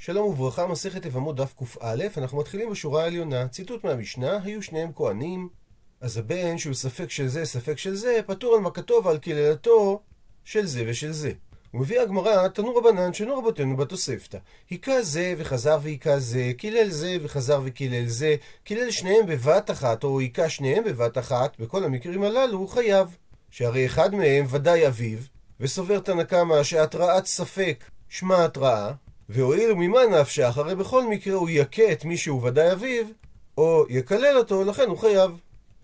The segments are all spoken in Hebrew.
שלום וברכה, מסכת יבמות דף קא, אנחנו מתחילים בשורה העליונה. ציטוט מהמשנה, היו שניהם כהנים, אז הבן שהוא ספק של זה, ספק של זה, פטור על מכתו ועל קללתו של זה ושל זה. הוא מביא הגמרא, תנו רבנן, שנו רבותינו בתוספתא. היכה זה וחזר והיכה זה, קילל זה וחזר וקילל זה, קילל שניהם בבת אחת, או היכה שניהם בבת אחת, בכל המקרים הללו הוא חייב. שהרי אחד מהם ודאי אביו, וסובר תנא קמא שהתראת ספק שמה התראה, והואיל וממה נפשך, הרי בכל מקרה הוא יכה את מי שהוא ודאי אביו, או יקלל אותו, לכן הוא חייב.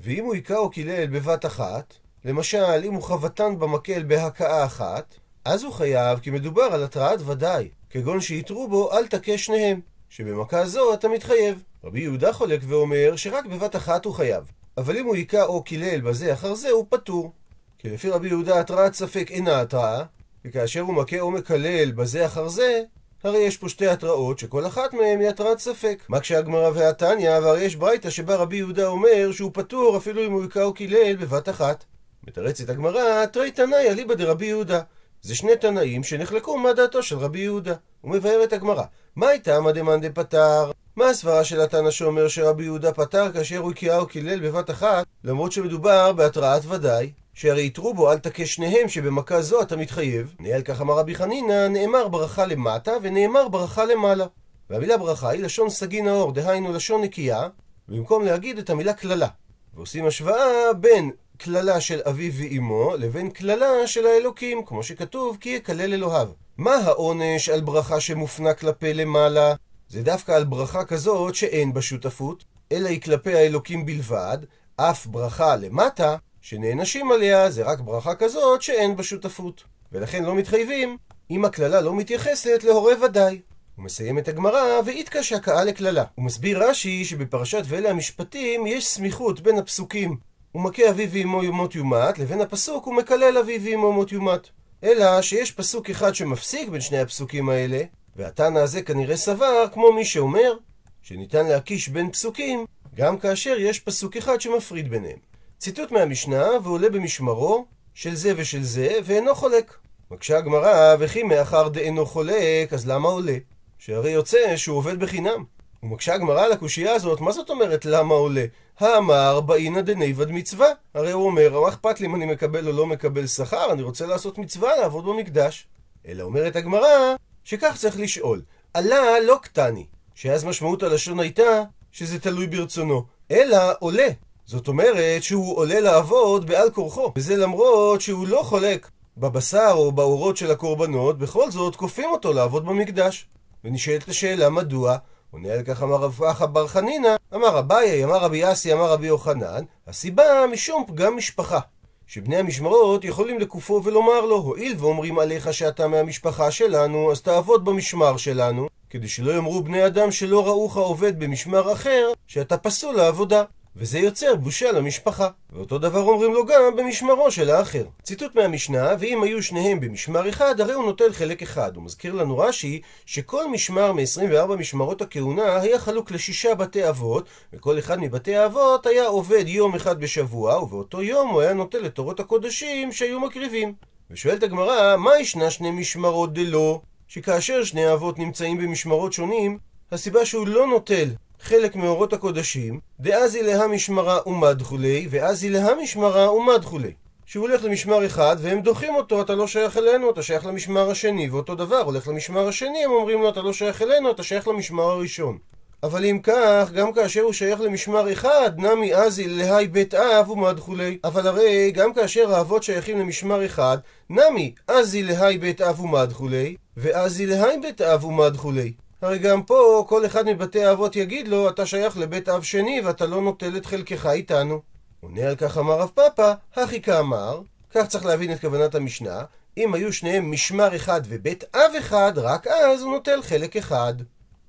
ואם הוא היכה או קילל בבת אחת, למשל, אם הוא חבטן במקל בהכאה אחת, אז הוא חייב כי מדובר על התראת ודאי, כגון שיתרו בו אל תכה שניהם, שבמכה זו אתה מתחייב. רבי יהודה חולק ואומר שרק בבת אחת הוא חייב, אבל אם הוא היכה או קילל בזה אחר זה הוא פטור. כי לפי רבי יהודה התראת ספק אינה התראה, וכאשר הוא מכה או מקלל בזה אחר זה, הרי יש פה שתי התראות שכל אחת מהן היא התראת ספק. מה כשהגמרא והתניא, והרי יש ברייתא שבה רבי יהודה אומר שהוא פטור אפילו אם הוא היכה או קילל בבת אחת. מתרצת הגמרא, תרי תנאי אליבא דרבי יהודה. זה שני תנאים שנחלקו מה דעתו של רבי יהודה. הוא מבאר את הגמרא. מה הייתה דמאן דפטר? מה הסברה של התנא שאומר שרבי יהודה פטר כאשר הוא הקיאה או קילל בבת אחת, למרות שמדובר בהתראת ודאי? שהרי יתרו בו אל תכה שניהם שבמכה זו אתה מתחייב. נהיה על כך אמר רבי חנינא, נאמר ברכה למטה ונאמר ברכה למעלה. והמילה ברכה היא לשון סגי נאור, דהיינו לשון נקייה, במקום להגיד את המילה קללה. ועושים השוואה בין קללה של אביו ואימו לבין קללה של האלוקים, כמו שכתוב כי יקלל אלוהיו. מה העונש על ברכה שמופנה כלפי למעלה? זה דווקא על ברכה כזאת שאין בה שותפות, אלא היא כלפי האלוקים בלבד, אף ברכה למטה שנענשים עליה זה רק ברכה כזאת שאין בה שותפות. ולכן לא מתחייבים אם הקללה לא מתייחסת להורה ודאי. הוא מסיים את הגמרא, ואיתקשה קאה לקללה. הוא מסביר רש"י שבפרשת ואלה המשפטים יש סמיכות בין הפסוקים הוא מכה אביו ואמו יומות יומת, לבין הפסוק הוא מקלל אביו ואמו יומות יומת. אלא שיש פסוק אחד שמפסיק בין שני הפסוקים האלה, והתנא הזה כנראה סבר, כמו מי שאומר, שניתן להקיש בין פסוקים, גם כאשר יש פסוק אחד שמפריד ביניהם. ציטוט מהמשנה, ועולה במשמרו, של זה ושל זה, ואינו חולק. מקשה הגמרא, וכי מאחר דאינו חולק, אז למה עולה? שהרי יוצא שהוא עובד בחינם. ומקשה הגמרא על הקושייה הזאת, מה זאת אומרת למה עולה? האמר באינא דניבד מצווה. הרי הוא אומר, מה אכפת לי אם אני מקבל או לא מקבל שכר, אני רוצה לעשות מצווה, לעבוד במקדש. אלא אומרת הגמרא, שכך צריך לשאול. עלה לא קטני, שאז משמעות הלשון הייתה שזה תלוי ברצונו, אלא עולה. זאת אומרת שהוא עולה לעבוד בעל כורחו, וזה למרות שהוא לא חולק בבשר או באורות של הקורבנות, בכל זאת כופים אותו לעבוד במקדש. ונשאלת השאלה מדוע, עונה על כך אמר רב אחא בר חנינא, אמר אביי, אמר רבי יאסי, אמר רבי יוחנן, הסיבה משום פגם משפחה. שבני המשמרות יכולים לקופו ולומר לו, הואיל ואומרים עליך שאתה מהמשפחה שלנו, אז תעבוד במשמר שלנו, כדי שלא יאמרו בני אדם שלא ראוך עובד במשמר אחר, שאתה פסול לעבודה. וזה יוצר בושה למשפחה. ואותו דבר אומרים לו גם במשמרו של האחר. ציטוט מהמשנה, ואם היו שניהם במשמר אחד, הרי הוא נוטל חלק אחד. הוא מזכיר לנו רש"י, שכל משמר מ-24 משמרות הכהונה היה חלוק לשישה בתי אבות, וכל אחד מבתי האבות היה עובד יום אחד בשבוע, ובאותו יום הוא היה נוטל את תורות הקודשים שהיו מקריבים. ושואלת הגמרא, מה ישנה שני משמרות דלא? שכאשר שני האבות נמצאים במשמרות שונים, הסיבה שהוא לא נוטל חלק מאורות הקודשים, דאזי לה משמרה ומדחולי, ואזי לה משמרה ומדחולי. שהוא הולך למשמר אחד והם דוחים אותו, אתה לא שייך אלינו, אתה שייך למשמר השני, ואותו דבר, הולך למשמר השני, הם אומרים לו, אתה לא שייך אלינו, אתה שייך למשמר הראשון. אבל אם כך, גם כאשר הוא שייך למשמר אחד, נמי אזי להי בית אב ומדחולי. אבל הרי, גם כאשר האבות שייכים למשמר אחד, נמי אזי להי בית אב ומדחולי, ואזי להי בית אב ומדחולי. הרי גם פה כל אחד מבתי האבות יגיד לו, אתה שייך לבית אב שני ואתה לא נוטל את חלקך איתנו. עונה על כך אמר רב פאפא, הכי כאמר, כך צריך להבין את כוונת המשנה, אם היו שניהם משמר אחד ובית אב אחד, רק אז הוא נוטל חלק אחד.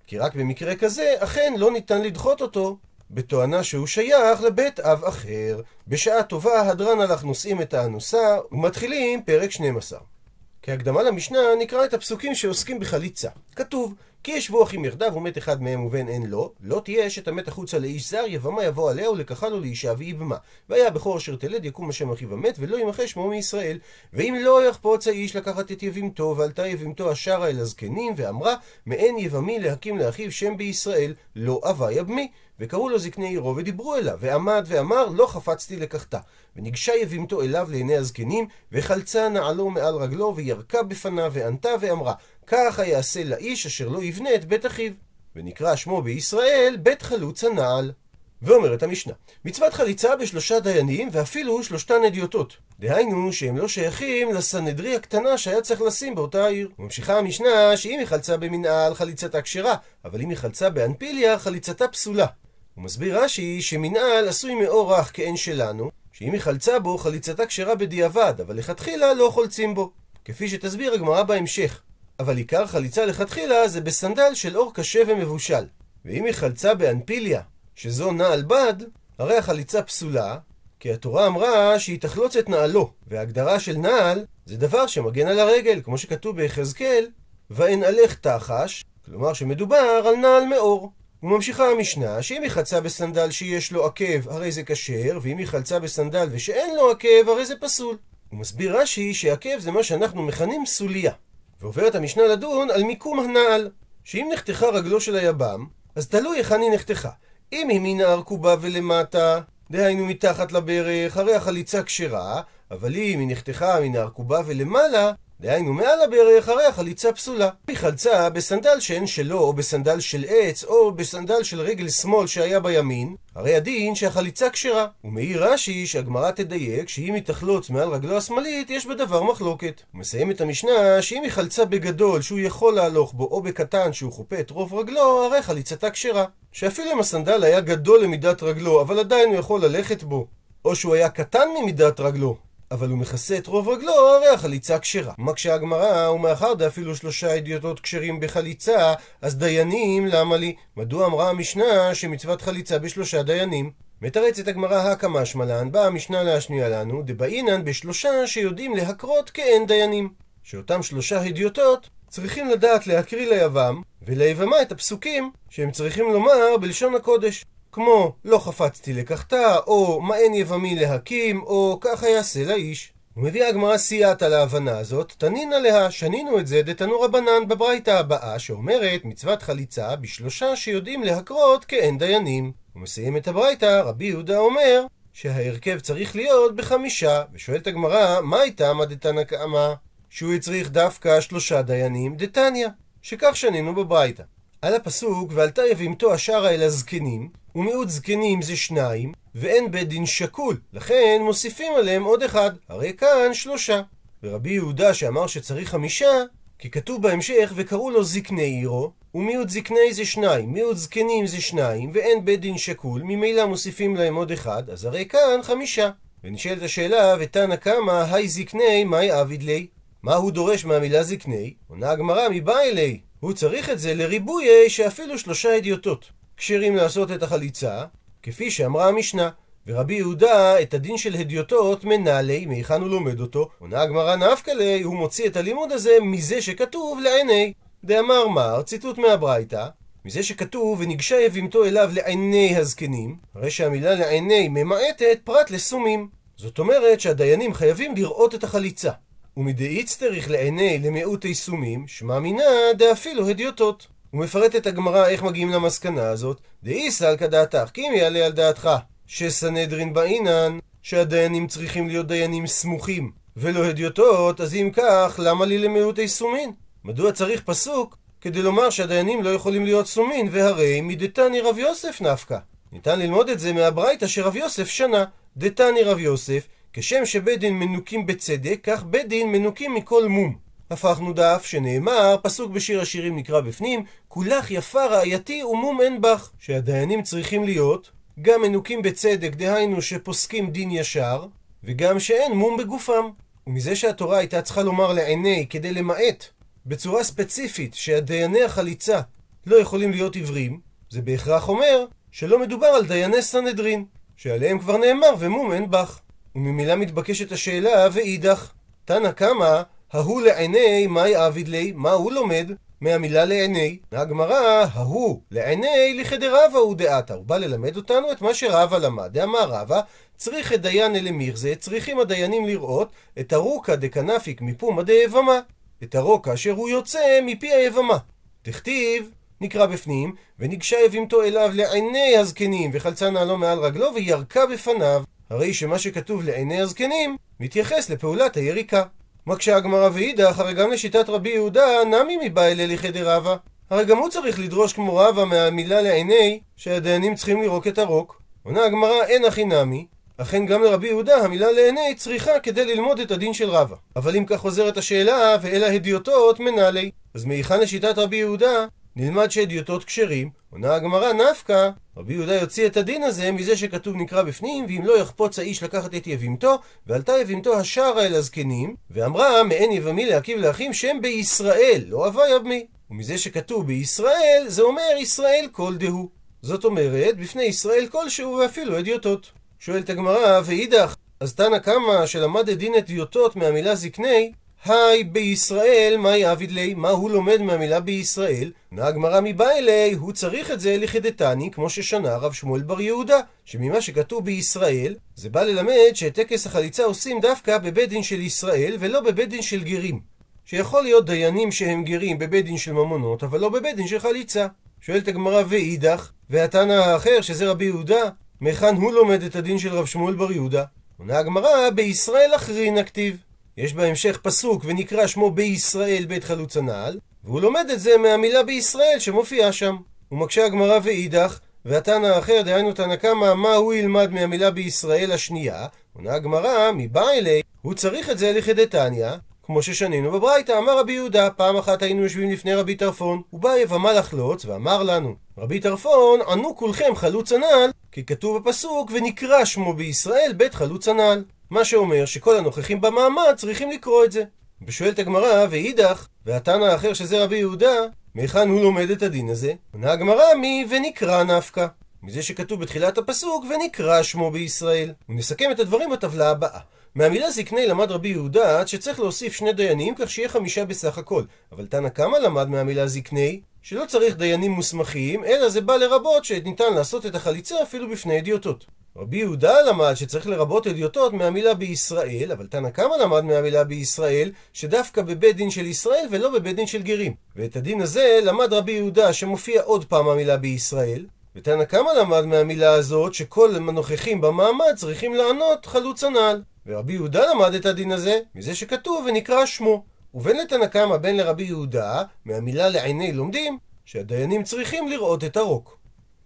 כי רק במקרה כזה, אכן לא ניתן לדחות אותו, בתואנה שהוא שייך לבית אב אחר. בשעה טובה, הדרן הלך נושאים את האנוסה, ומתחילים פרק 12. כהקדמה למשנה נקרא את הפסוקים שעוסקים בחליצה. כתוב, כי ישבו אחים יחדיו ומת אחד מהם ובן אין לו, לא תהיה אשת המת החוצה לאיש זר, יבמה יבוא עליה ולקחה לו לאישה ויבמה. והיה בכור אשר תלד יקום השם אחיו המת, ולא ימחה שמו מישראל. ואם לא יחפוץ האיש לקחת את יבימתו, ועלתה יבימתו השרה אל הזקנים, ואמרה, מעין יבמי להקים לאחיו שם בישראל, לא אבה יבמי. וקראו לו זקני עירו ודיברו אליו, ועמד ואמר, לא חפצתי לקחתה. וניגשה יבימתו אליו לעיני הזקנים, וחלצה נעלו מעל רגלו, וירקה בפניו, וענתה ואמרה, ככה יעשה לאיש אשר לא יבנה את בית אחיו. ונקרא שמו בישראל בית חלוץ הנעל. ואומרת המשנה, מצוות חליצה בשלושה דיינים ואפילו שלושתן אדיוטות. דהיינו שהם לא שייכים לסנהדרי הקטנה שהיה צריך לשים באותה העיר. ממשיכה המשנה שאם היא חלצה במנהל חליצתה כשרה, אבל אם היא חלצה באנפיליה חליצתה פסולה. הוא מסביר רש"י שמנהל עשוי מאור רך כאין שלנו, שאם היא חלצה בו חליצתה כשרה בדיעבד, אבל לכתחילה לא חולצים בו. כפי שתסביר הגמרא בהמשך. אבל עיקר חליצה לכתחילה זה בסנדל של אור קשה ומבושל. ואם היא חלצה באנפיליה, שזו נעל בד, הרי החליצה פסולה, כי התורה אמרה שהיא תחלוץ את נעלו, וההגדרה של נעל זה דבר שמגן על הרגל, כמו שכתוב ביחזקאל, ואין עלך תחש, כלומר שמדובר על נעל מאור. וממשיכה המשנה שאם היא חלצה בסנדל שיש לו עקב הרי זה כשר, ואם היא חלצה בסנדל ושאין לו עקב הרי זה פסול. הוא מסביר רש"י שעקב זה מה שאנחנו מכנים סוליה. ועוברת המשנה לדון על מיקום הנעל, שאם נחתכה רגלו של היבם, אז תלוי היכן היא נחתכה. אם היא מן הארכובה ולמטה, דהיינו מתחת לברך, הרי החליצה כשרה, אבל אם היא נחתכה מן הארכובה ולמעלה, דהיינו מעל הברך, הרי החליצה פסולה. היא חלצה בסנדל שאין שלו, או בסנדל של עץ, או בסנדל של רגל שמאל שהיה בימין, הרי הדין שהחליצה כשרה. ומעיר רש"י שהגמרא תדייק שאם היא תחלוץ מעל רגלו השמאלית, יש בדבר מחלוקת. הוא מסיים את המשנה שאם היא חלצה בגדול שהוא יכול להלוך בו, או בקטן שהוא חופה את רוב רגלו, הרי חליצתה כשרה. שאפילו אם הסנדל היה גדול למידת רגלו, אבל עדיין הוא יכול ללכת בו, או שהוא היה קטן ממידת רגלו, אבל הוא מכסה את רוב רגלו, הרי החליצה כשרה. מקשה הגמרא, ומאחר דאפילו שלושה אדיוטות כשרים בחליצה, אז דיינים, למה לי? מדוע אמרה המשנה שמצוות חליצה בשלושה דיינים? מתרצת הגמרא הקא משמלן, באה המשנה להשניע לנו, דבעינן בשלושה שיודעים להקרות כאין דיינים. שאותם שלושה הדיוטות צריכים לדעת להקריא ליבם וליבמה את הפסוקים שהם צריכים לומר בלשון הקודש. כמו לא חפצתי לקחתה, או מה אין יבמי להקים, או ככה יעשה לאיש. ומביאה הגמרא סייעתא להבנה הזאת, תנינא לה, שנינו את זה דתנו רבנן בברייתא הבאה, שאומרת מצוות חליצה בשלושה שיודעים להקרות כאין דיינים. הוא מסיים את הברייתא, רבי יהודה אומר שההרכב צריך להיות בחמישה, ושואלת הגמרא, מה הייתה מה דתנא קאמא? שהוא הצריך דווקא שלושה דיינים דתניא, שכך שנינו בברייתא. על הפסוק, ועלתה יבימתו השערה אל הזקנים, ומיעוט זקנים זה שניים, ואין בית דין שקול, לכן מוסיפים עליהם עוד אחד, הרי כאן שלושה. ורבי יהודה שאמר שצריך חמישה, כי כתוב בהמשך, וקראו לו זקני עירו, ומיעוט זקני זה שניים, מיעוט זקנים זה שניים, ואין בית דין שקול, ממילא מוסיפים להם עוד אחד, אז הרי כאן חמישה. ונשאלת השאלה, ותנא קמא, היי זקני, מאי עביד לי? מה הוא דורש מהמילה זקני? עונה הגמרא, מבא אלי. הוא צריך את זה לריבוי שאפילו שלושה אדיוטות. כשרים לעשות את החליצה, כפי שאמרה המשנה. ורבי יהודה, את הדין של הדיוטות מנהלי, מהיכן הוא לומד אותו? עונה הגמרא נפקא ליה, הוא מוציא את הלימוד הזה מזה שכתוב לעיני. דאמר מר, ציטוט מהברייתא, מזה שכתוב וניגשה יבימתו אליו לעיני הזקנים, הרי שהמילה לעיני ממעטת פרט לסומים. זאת אומרת שהדיינים חייבים לראות את החליצה. ומדאיץ צריך לעיני למיעוט סומים, שמע מינה דאפילו הדיוטות. הוא מפרט את הגמרא איך מגיעים למסקנה הזאת, דאיסא על כדעתך, כי אם יעלה על דעתך שסנהדרין באינן, שהדיינים צריכים להיות דיינים סמוכים, ולא הדיוטות, אז אם כך, למה לי למיעוט סומין? מדוע צריך פסוק כדי לומר שהדיינים לא יכולים להיות סומין, והרי מדתני רב יוסף נפקא. ניתן ללמוד את זה מהברייתא שרב יוסף שנה. דתני רב יוסף, כשם שבית דין מנוקים בצדק, כך בית דין מנוקים מכל מום. הפכנו דף שנאמר, פסוק בשיר השירים נקרא בפנים, כולך יפה רעייתי ומום אין בך. שהדיינים צריכים להיות גם מנוקים בצדק, דהיינו שפוסקים דין ישר, וגם שאין מום בגופם. ומזה שהתורה הייתה צריכה לומר לעיני כדי למעט בצורה ספציפית שהדייני החליצה לא יכולים להיות עיוורים, זה בהכרח אומר שלא מדובר על דייני סנהדרין, שעליהם כבר נאמר ומום אין בך. וממילא מתבקשת השאלה, ואידך, תנא קמא, ההוא לעיני, מאי עביד לי, מה הוא לומד? מהמילה לעיני. הגמרא, ההוא לעיני לכדרבה הוא דעתה. הוא בא ללמד אותנו את מה שרבה למד. דאמר רבה, צריך את דיין אלה מירזה, צריכים הדיינים לראות את הרוקה דקנפיק מפומה דאבמה. את הרוקה אשר הוא יוצא מפי היבמה. תכתיב, נקרא בפנים, וניגשה יבימתו אליו לעיני הזקנים, וחלצה נעלו מעל רגלו, וירקה בפניו. הרי שמה שכתוב לעיני הזקנים, מתייחס לפעולת היריקה. מקשה הגמרא ואידך, הרי גם לשיטת רבי יהודה, נמי אלה לחדר רבא. הרי גם הוא צריך לדרוש כמו רבא מהמילה לעיני, שהדיינים צריכים לירוק את הרוק. עונה הגמרא, אין הכי נמי, אכן גם לרבי יהודה המילה לעיני צריכה כדי ללמוד את הדין של רבא. אבל אם כך חוזרת השאלה, ואלה הדיוטות מנהלי. אז מהיכן לשיטת רבי יהודה נלמד שהדיוטות כשרים? עונה הגמרא נפקא, רבי יהודה יוציא את הדין הזה מזה שכתוב נקרא בפנים, ואם לא יחפוץ האיש לקחת את יבימתו, ועלתה יבימתו השערה אל הזקנים, ואמרה מעין יבמי להקיב לאחים שהם בישראל, לא אבה יבמי. ומזה שכתוב בישראל, זה אומר ישראל כל דהו. זאת אומרת, בפני ישראל כלשהו ואפילו אדיוטות. שואלת הגמרא, ואידך, אז תנא קמא שלמד את דין אדיוטות מהמילה זקני, היי בישראל, מהי אביד לי? מה הוא לומד מהמילה בישראל? עונה הגמרא מבא אלי, הוא צריך את זה לכדתני, כמו ששנה הרב שמואל בר יהודה, שממה שכתוב בישראל, זה בא ללמד שאת טקס החליצה עושים דווקא בבית דין של ישראל, ולא בבית דין של גרים. שיכול להיות דיינים שהם גרים בבית דין של ממונות, אבל לא בבית דין של חליצה. שואלת הגמרא ואידך, והתנא האחר, שזה רבי יהודה, מהיכן הוא לומד את הדין של רב שמואל בר יהודה? עונה הגמרא, בישראל אחרין הכתיב. יש בהמשך פסוק ונקרא שמו בישראל בית חלוץ הנעל, והוא לומד את זה מהמילה בישראל שמופיעה שם. ומקשה הגמרא ואידך, והתנא האחר, דהיינו תנא קמא, מה הוא ילמד מהמילה בישראל השנייה? עונה הגמרא, מבא אלי, הוא צריך את זה לכדתניא, כמו ששנינו בברייתא, אמר רבי יהודה, פעם אחת היינו יושבים לפני רבי טרפון, הוא בא יבמה לחלוץ ואמר לנו, רבי טרפון, ענו כולכם חלוץ הנעל, כי כתוב בפסוק, ונקרא שמו בישראל בית חלוץ הנעל. מה שאומר שכל הנוכחים במעמד צריכים לקרוא את זה. ושואלת הגמרא, ואידך, והתנא האחר שזה רבי יהודה, מהיכן הוא לומד את הדין הזה? עונה הגמרא מי ונקרא נפקא. מזה שכתוב בתחילת הפסוק, ונקרא שמו בישראל. ונסכם את הדברים בטבלה הבאה. מהמילה זקני למד רבי יהודה עד שצריך להוסיף שני דיינים כך שיהיה חמישה בסך הכל. אבל תנא קמא למד מהמילה זקני שלא צריך דיינים מוסמכים, אלא זה בא לרבות שניתן לעשות את החליצה אפילו בפני אדיוטות. רבי יהודה למד שצריך לרבות אדיוטות מהמילה בישראל, אבל תנא קמא למד מהמילה בישראל, שדווקא בבית דין של ישראל ולא בבית דין של גרים. ואת הדין הזה למד רבי יהודה שמופיע עוד פעם המילה בישראל, ותנא קמא למד מהמילה הזאת שכל הנוכחים במעמד צריכים לענות חלוץ הנעל. ורבי יהודה למד את הדין הזה מזה שכתוב ונקרא שמו. ובין לתנא קמא בין לרבי יהודה, מהמילה לעיני לומדים, שהדיינים צריכים לראות את הרוק.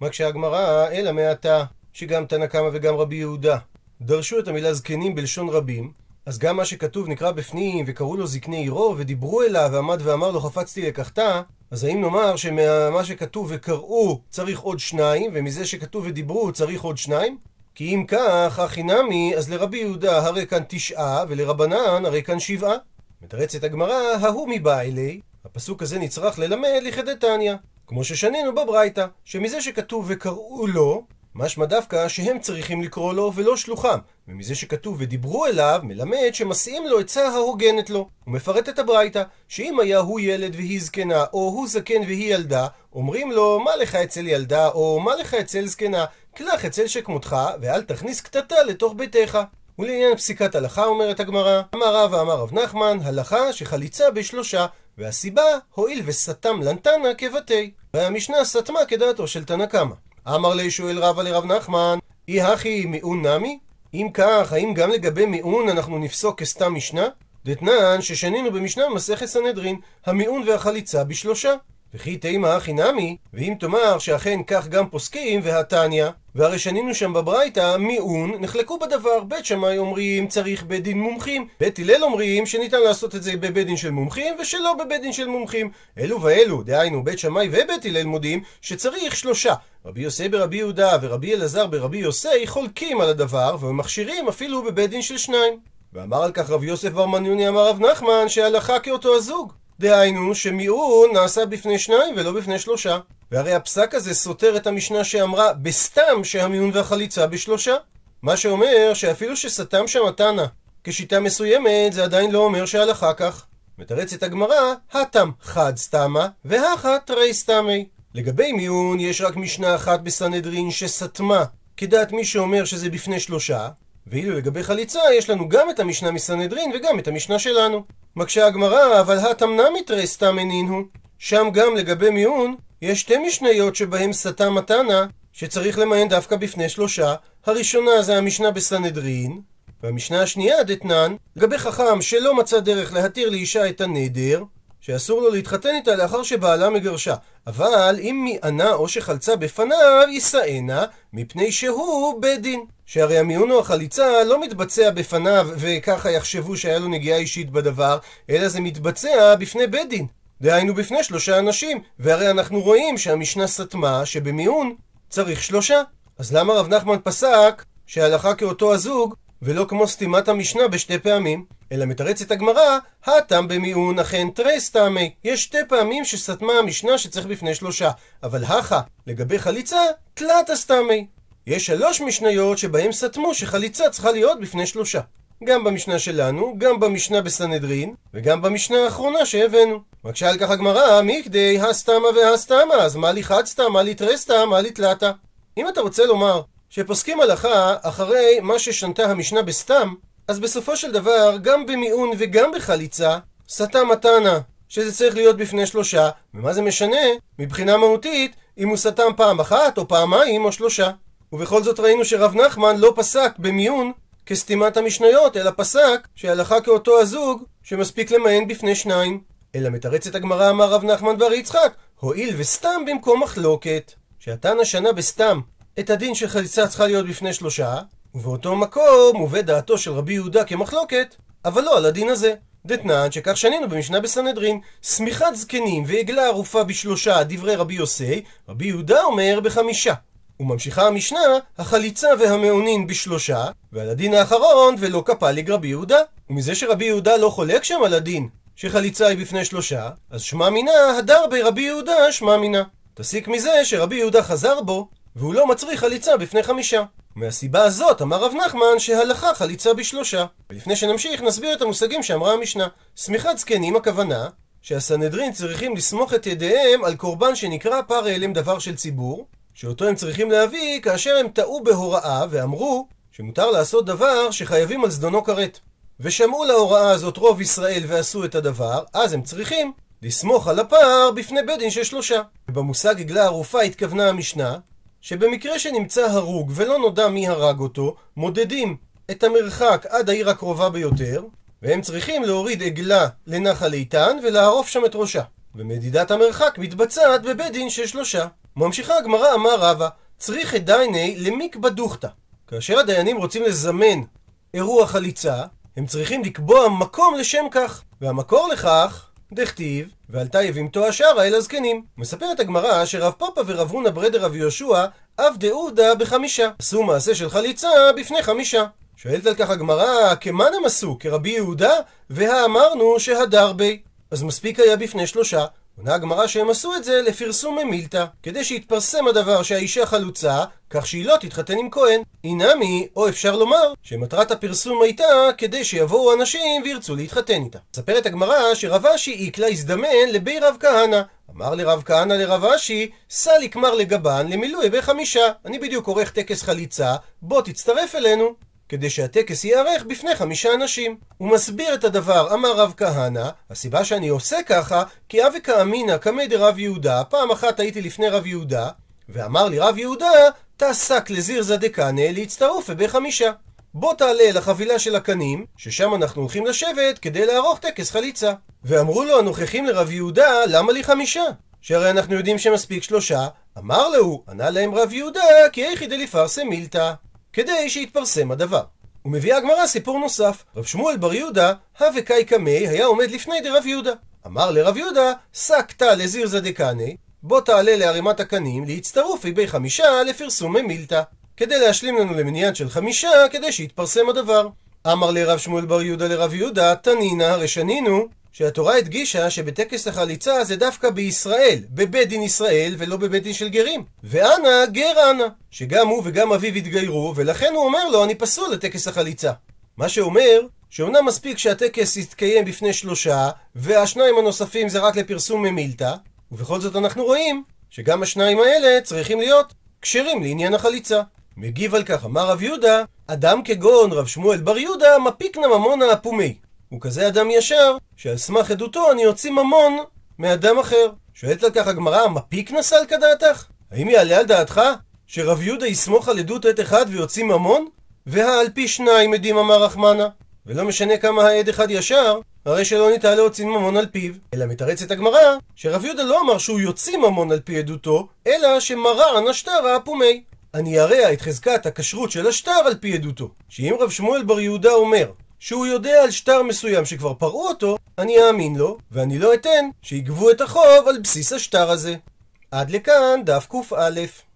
מה כשהגמרא, אלא מעתה, שגם תנא קמא וגם רבי יהודה דרשו את המילה זקנים בלשון רבים, אז גם מה שכתוב נקרא בפנים, וקראו לו זקני עירו, ודיברו אליו, ועמד ואמר לו חפצתי לקחתה, אז האם נאמר שמה שכתוב וקראו צריך עוד שניים, ומזה שכתוב ודיברו צריך עוד שניים? כי אם כך, הכי נמי, אז לרבי יהודה הרי כאן תשעה, ולרבנן הרי כאן שבעה. מתרצת הגמרא, ההוא מבא אלי, הפסוק הזה נצרך ללמד לכדתניא. כמו ששנינו בברייתא, שמזה שכתוב וקראו לו, משמע דווקא שהם צריכים לקרוא לו ולא שלוחם, ומזה שכתוב ודיברו אליו, מלמד שמסיעים לו עצה ההוגנת לו. הוא מפרט את הברייתא, שאם היה הוא ילד והיא זקנה, או הוא זקן והיא ילדה, אומרים לו, מה לך אצל ילדה, או מה לך אצל זקנה, קלח אצל שכמותך, ואל תכניס קטטה לתוך ביתך. ולעניין פסיקת הלכה אומרת הגמרא, אמר רב ואמר רב נחמן, הלכה שחליצה בשלושה, והסיבה, הואיל וסתם לנתנה כבתי. והמשנה סתמה כדעתו של תנא קמא. אמר לי שואל רבא לרב נחמן, אי הכי מיעון נמי? אם כך, האם גם לגבי מיעון אנחנו נפסוק כסתם משנה? דתנן ששנינו במשנה במסכת סנהדרין, המיעון והחליצה בשלושה. וכי תימא הכי נמי, ואם תאמר שאכן כך גם פוסקים, והתניא, והרי שנינו שם בברייתא, מיעון, נחלקו בדבר. בית שמאי אומרים צריך בית דין מומחים, בית הלל אומרים שניתן לעשות את זה בבית דין של מומחים, ושלא בבית דין של מומחים. אלו ואלו, דהיינו בית שמאי ובית הלל מודים, שצריך שלושה. רבי יוסי ברבי יהודה ורבי אלעזר ברבי יוסי חולקים על הדבר, ומכשירים אפילו בבית דין של שניים. ואמר על כך רב יוסף בר מניוני אמר רב נחמן שהלכה כאותו הזוג. דהיינו שמיעון נעשה בפני שניים ולא בפני שלושה. והרי הפסק הזה סותר את המשנה שאמרה בסתם שהמיעון והחליצה בשלושה. מה שאומר שאפילו שסתם שם התנא כשיטה מסוימת זה עדיין לא אומר שהלכה כך. מתרצת הגמרא, התם חד סתמה, והכה תרי סתמי. לגבי מיון יש רק משנה אחת בסנהדרין שסתמה, כדעת מי שאומר שזה בפני שלושה, ואילו לגבי חליצה יש לנו גם את המשנה מסנהדרין וגם את המשנה שלנו. מקשה הגמרא, אבל התם נמי תרי סתמי הוא. שם גם לגבי מיון, יש שתי משניות שבהם סתם מתנה, שצריך למיין דווקא בפני שלושה. הראשונה זה המשנה בסנהדרין, והמשנה השנייה דתנן, לגבי חכם שלא מצא דרך להתיר לאישה את הנדר, שאסור לו להתחתן איתה לאחר שבעלה מגרשה. אבל אם מענה או שחלצה בפניו, יישאנה, מפני שהוא בית דין. שהרי המיון או החליצה לא מתבצע בפניו וככה יחשבו שהיה לו נגיעה אישית בדבר, אלא זה מתבצע בפני בית דין. דהיינו בפני שלושה אנשים, והרי אנחנו רואים שהמשנה סתמה שבמיון צריך שלושה. אז למה רב נחמן פסק שהלכה כאותו הזוג ולא כמו סתימת המשנה בשתי פעמים? אלא מתרצת הגמרא, הטם במיעון אכן תרס טעמי. יש שתי פעמים שסתמה המשנה שצריך בפני שלושה. אבל הכה, לגבי חליצה, תלת אסתמי. יש שלוש משניות שבהם סתמו שחליצה צריכה להיות בפני שלושה. גם במשנה שלנו, גם במשנה בסנהדרין, וגם במשנה האחרונה שהבאנו. מקשה על כך הגמרא, מכדי הסתמה והסתמה, אז מה לי חדסתא, מה לי תרסתא, מה לי תלתא. אם אתה רוצה לומר שפוסקים הלכה אחרי מה ששנתה המשנה בסתם, אז בסופו של דבר, גם במיעון וגם בחליצה, סתם מתנה, שזה צריך להיות בפני שלושה, ומה זה משנה, מבחינה מהותית, אם הוא סתם פעם אחת, או פעמיים, או שלושה. ובכל זאת ראינו שרב נחמן לא פסק במיעון כסתימת המשניות, אלא פסק שהלכה כאותו הזוג, שמספיק למען בפני שניים. אלא מתרצת הגמרא אמר רב נחמן בר יצחק, הואיל וסתם במקום מחלוקת. שהתנא שנה בסתם את הדין של חליצה צריכה להיות בפני שלושה, ובאותו מקום מובא דעתו של רבי יהודה כמחלוקת, אבל לא על הדין הזה. דתנן שכך שנינו במשנה בסנהדרין, שמיכת זקנים ועגלה ערופה בשלושה דברי רבי יוסי, רבי יהודה אומר בחמישה. וממשיכה המשנה, החליצה והמעונין בשלושה, ועל הדין האחרון ולא כפליג רבי יהודה. ומזה שרבי יהודה לא חולק שם על הדין שחליצה היא בפני שלושה, אז שמע מינה הדר ברבי יהודה שמע מינה. תסיק מזה שרבי יהודה חזר בו, והוא לא מצריך חליצה בפני חמישה. מהסיבה הזאת אמר רב נחמן שהלכה חליצה בשלושה. ולפני שנמשיך נסביר את המושגים שאמרה המשנה. שמיכת זקנים הכוונה שהסנהדרין צריכים לסמוך את ידיהם על קורבן שנקרא פר הלם דבר של ציבור, שאותו הם צריכים להביא כאשר הם טעו בהוראה ואמרו שמותר לעשות דבר שחייבים על זדונו כרת. ושמעו להוראה הזאת רוב ישראל ועשו את הדבר, אז הם צריכים לסמוך על הפער בפני בית דין של שלושה. ובמושג עגלה ערופה התכוונה המשנה שבמקרה שנמצא הרוג ולא נודע מי הרג אותו, מודדים את המרחק עד העיר הקרובה ביותר, והם צריכים להוריד עגלה לנחל איתן ולערוף שם את ראשה. ומדידת המרחק מתבצעת בבית דין של שלושה. ממשיכה הגמרא אמר רבא, צריך את דייני למיקבא דוכתא. כאשר הדיינים רוצים לזמן אירוע חליצה, הם צריכים לקבוע מקום לשם כך. והמקור לכך דכתיב, ועלתה יבימתו השערה אל הזקנים. מספרת הגמרא שרב פאפה ורב הונא ברדר רב יהושע, אף דעובדא בחמישה. עשו מעשה של חליצה בפני חמישה. שואלת על כך הגמרא, כמאן הם עשו? כרבי יהודה? והאמרנו שהדר בי. אז מספיק היה בפני שלושה. עונה הגמרא שהם עשו את זה לפרסום ממילתא, כדי שיתפרסם הדבר שהאישה חלוצה, כך שהיא לא תתחתן עם כהן. אינמי, או אפשר לומר, שמטרת הפרסום הייתה כדי שיבואו אנשים וירצו להתחתן איתה. מספרת הגמרא שרב אשי איקלה הזדמן לבי רב כהנא. אמר לרב כהנא לרב אשי, סע לקמר לגבן למילוי בחמישה. אני בדיוק עורך טקס חליצה, בוא תצטרף אלינו. כדי שהטקס ייערך בפני חמישה אנשים. הוא מסביר את הדבר, אמר רב כהנא, הסיבה שאני עושה ככה, כי אבי כאמינא קמי דרב יהודה, פעם אחת הייתי לפני רב יהודה, ואמר לי רב יהודה, תעסק לזירזא דקנא להצטרוף בחמישה. בוא תעלה לחבילה של הקנים, ששם אנחנו הולכים לשבת כדי לערוך טקס חליצה. ואמרו לו הנוכחים לרב יהודה, למה לי חמישה? שהרי אנחנו יודעים שמספיק שלושה. אמר לו, ענה להם רב יהודה, כי איכי דליפרסם מילתא. כדי שיתפרסם הדבר. ומביאה הגמרא סיפור נוסף. רב שמואל בר יהודה, הווה קאי קמי, היה עומד לפני דרב יהודה. אמר לרב יהודה, סקתא לזיר זדקני, בוא תעלה לערימת הקנים, להצטרופי בי חמישה לפרסום מילתא. כדי להשלים לנו למניין של חמישה, כדי שיתפרסם הדבר. אמר לרב שמואל בר יהודה לרב יהודה, תנינא, הרי שנינו, שהתורה הדגישה שבטקס החליצה זה דווקא בישראל, בבית דין ישראל ולא בבית דין של גרים. ואנה גר אנה, שגם הוא וגם אביו התגיירו, ולכן הוא אומר לו אני פסול לטקס החליצה. מה שאומר שאומנם מספיק שהטקס יתקיים בפני שלושה, והשניים הנוספים זה רק לפרסום ממילתא, ובכל זאת אנחנו רואים שגם השניים האלה צריכים להיות כשרים לעניין החליצה. מגיב על כך, אמר רב יהודה, אדם כגון רב שמואל בר יהודה מפיקנה ממונה אפומי. הוא כזה אדם ישר, שעל סמך עדותו אני אוציא ממון מאדם אחר. שואלת על כך הגמרא, מפיק נסל כדעתך? האם יעלה על דעתך שרב יהודה יסמוך על עדות עת אחד ויוציא ממון? והעל פי שניים עדים אמר רחמנה. ולא משנה כמה העד אחד ישר, הרי שלא ניתן להוציא ממון על פיו. אלא מתרצת הגמרא, שרב יהודה לא אמר שהוא יוציא ממון על פי עדותו, אלא שמרן השטרה אפומי. אני ארע את חזקת הכשרות של השטר על פי עדותו. שאם רב שמואל בר יהודה אומר שהוא יודע על שטר מסוים שכבר פרעו אותו, אני אאמין לו, ואני לא אתן שיגבו את החוב על בסיס השטר הזה. עד לכאן דף קא.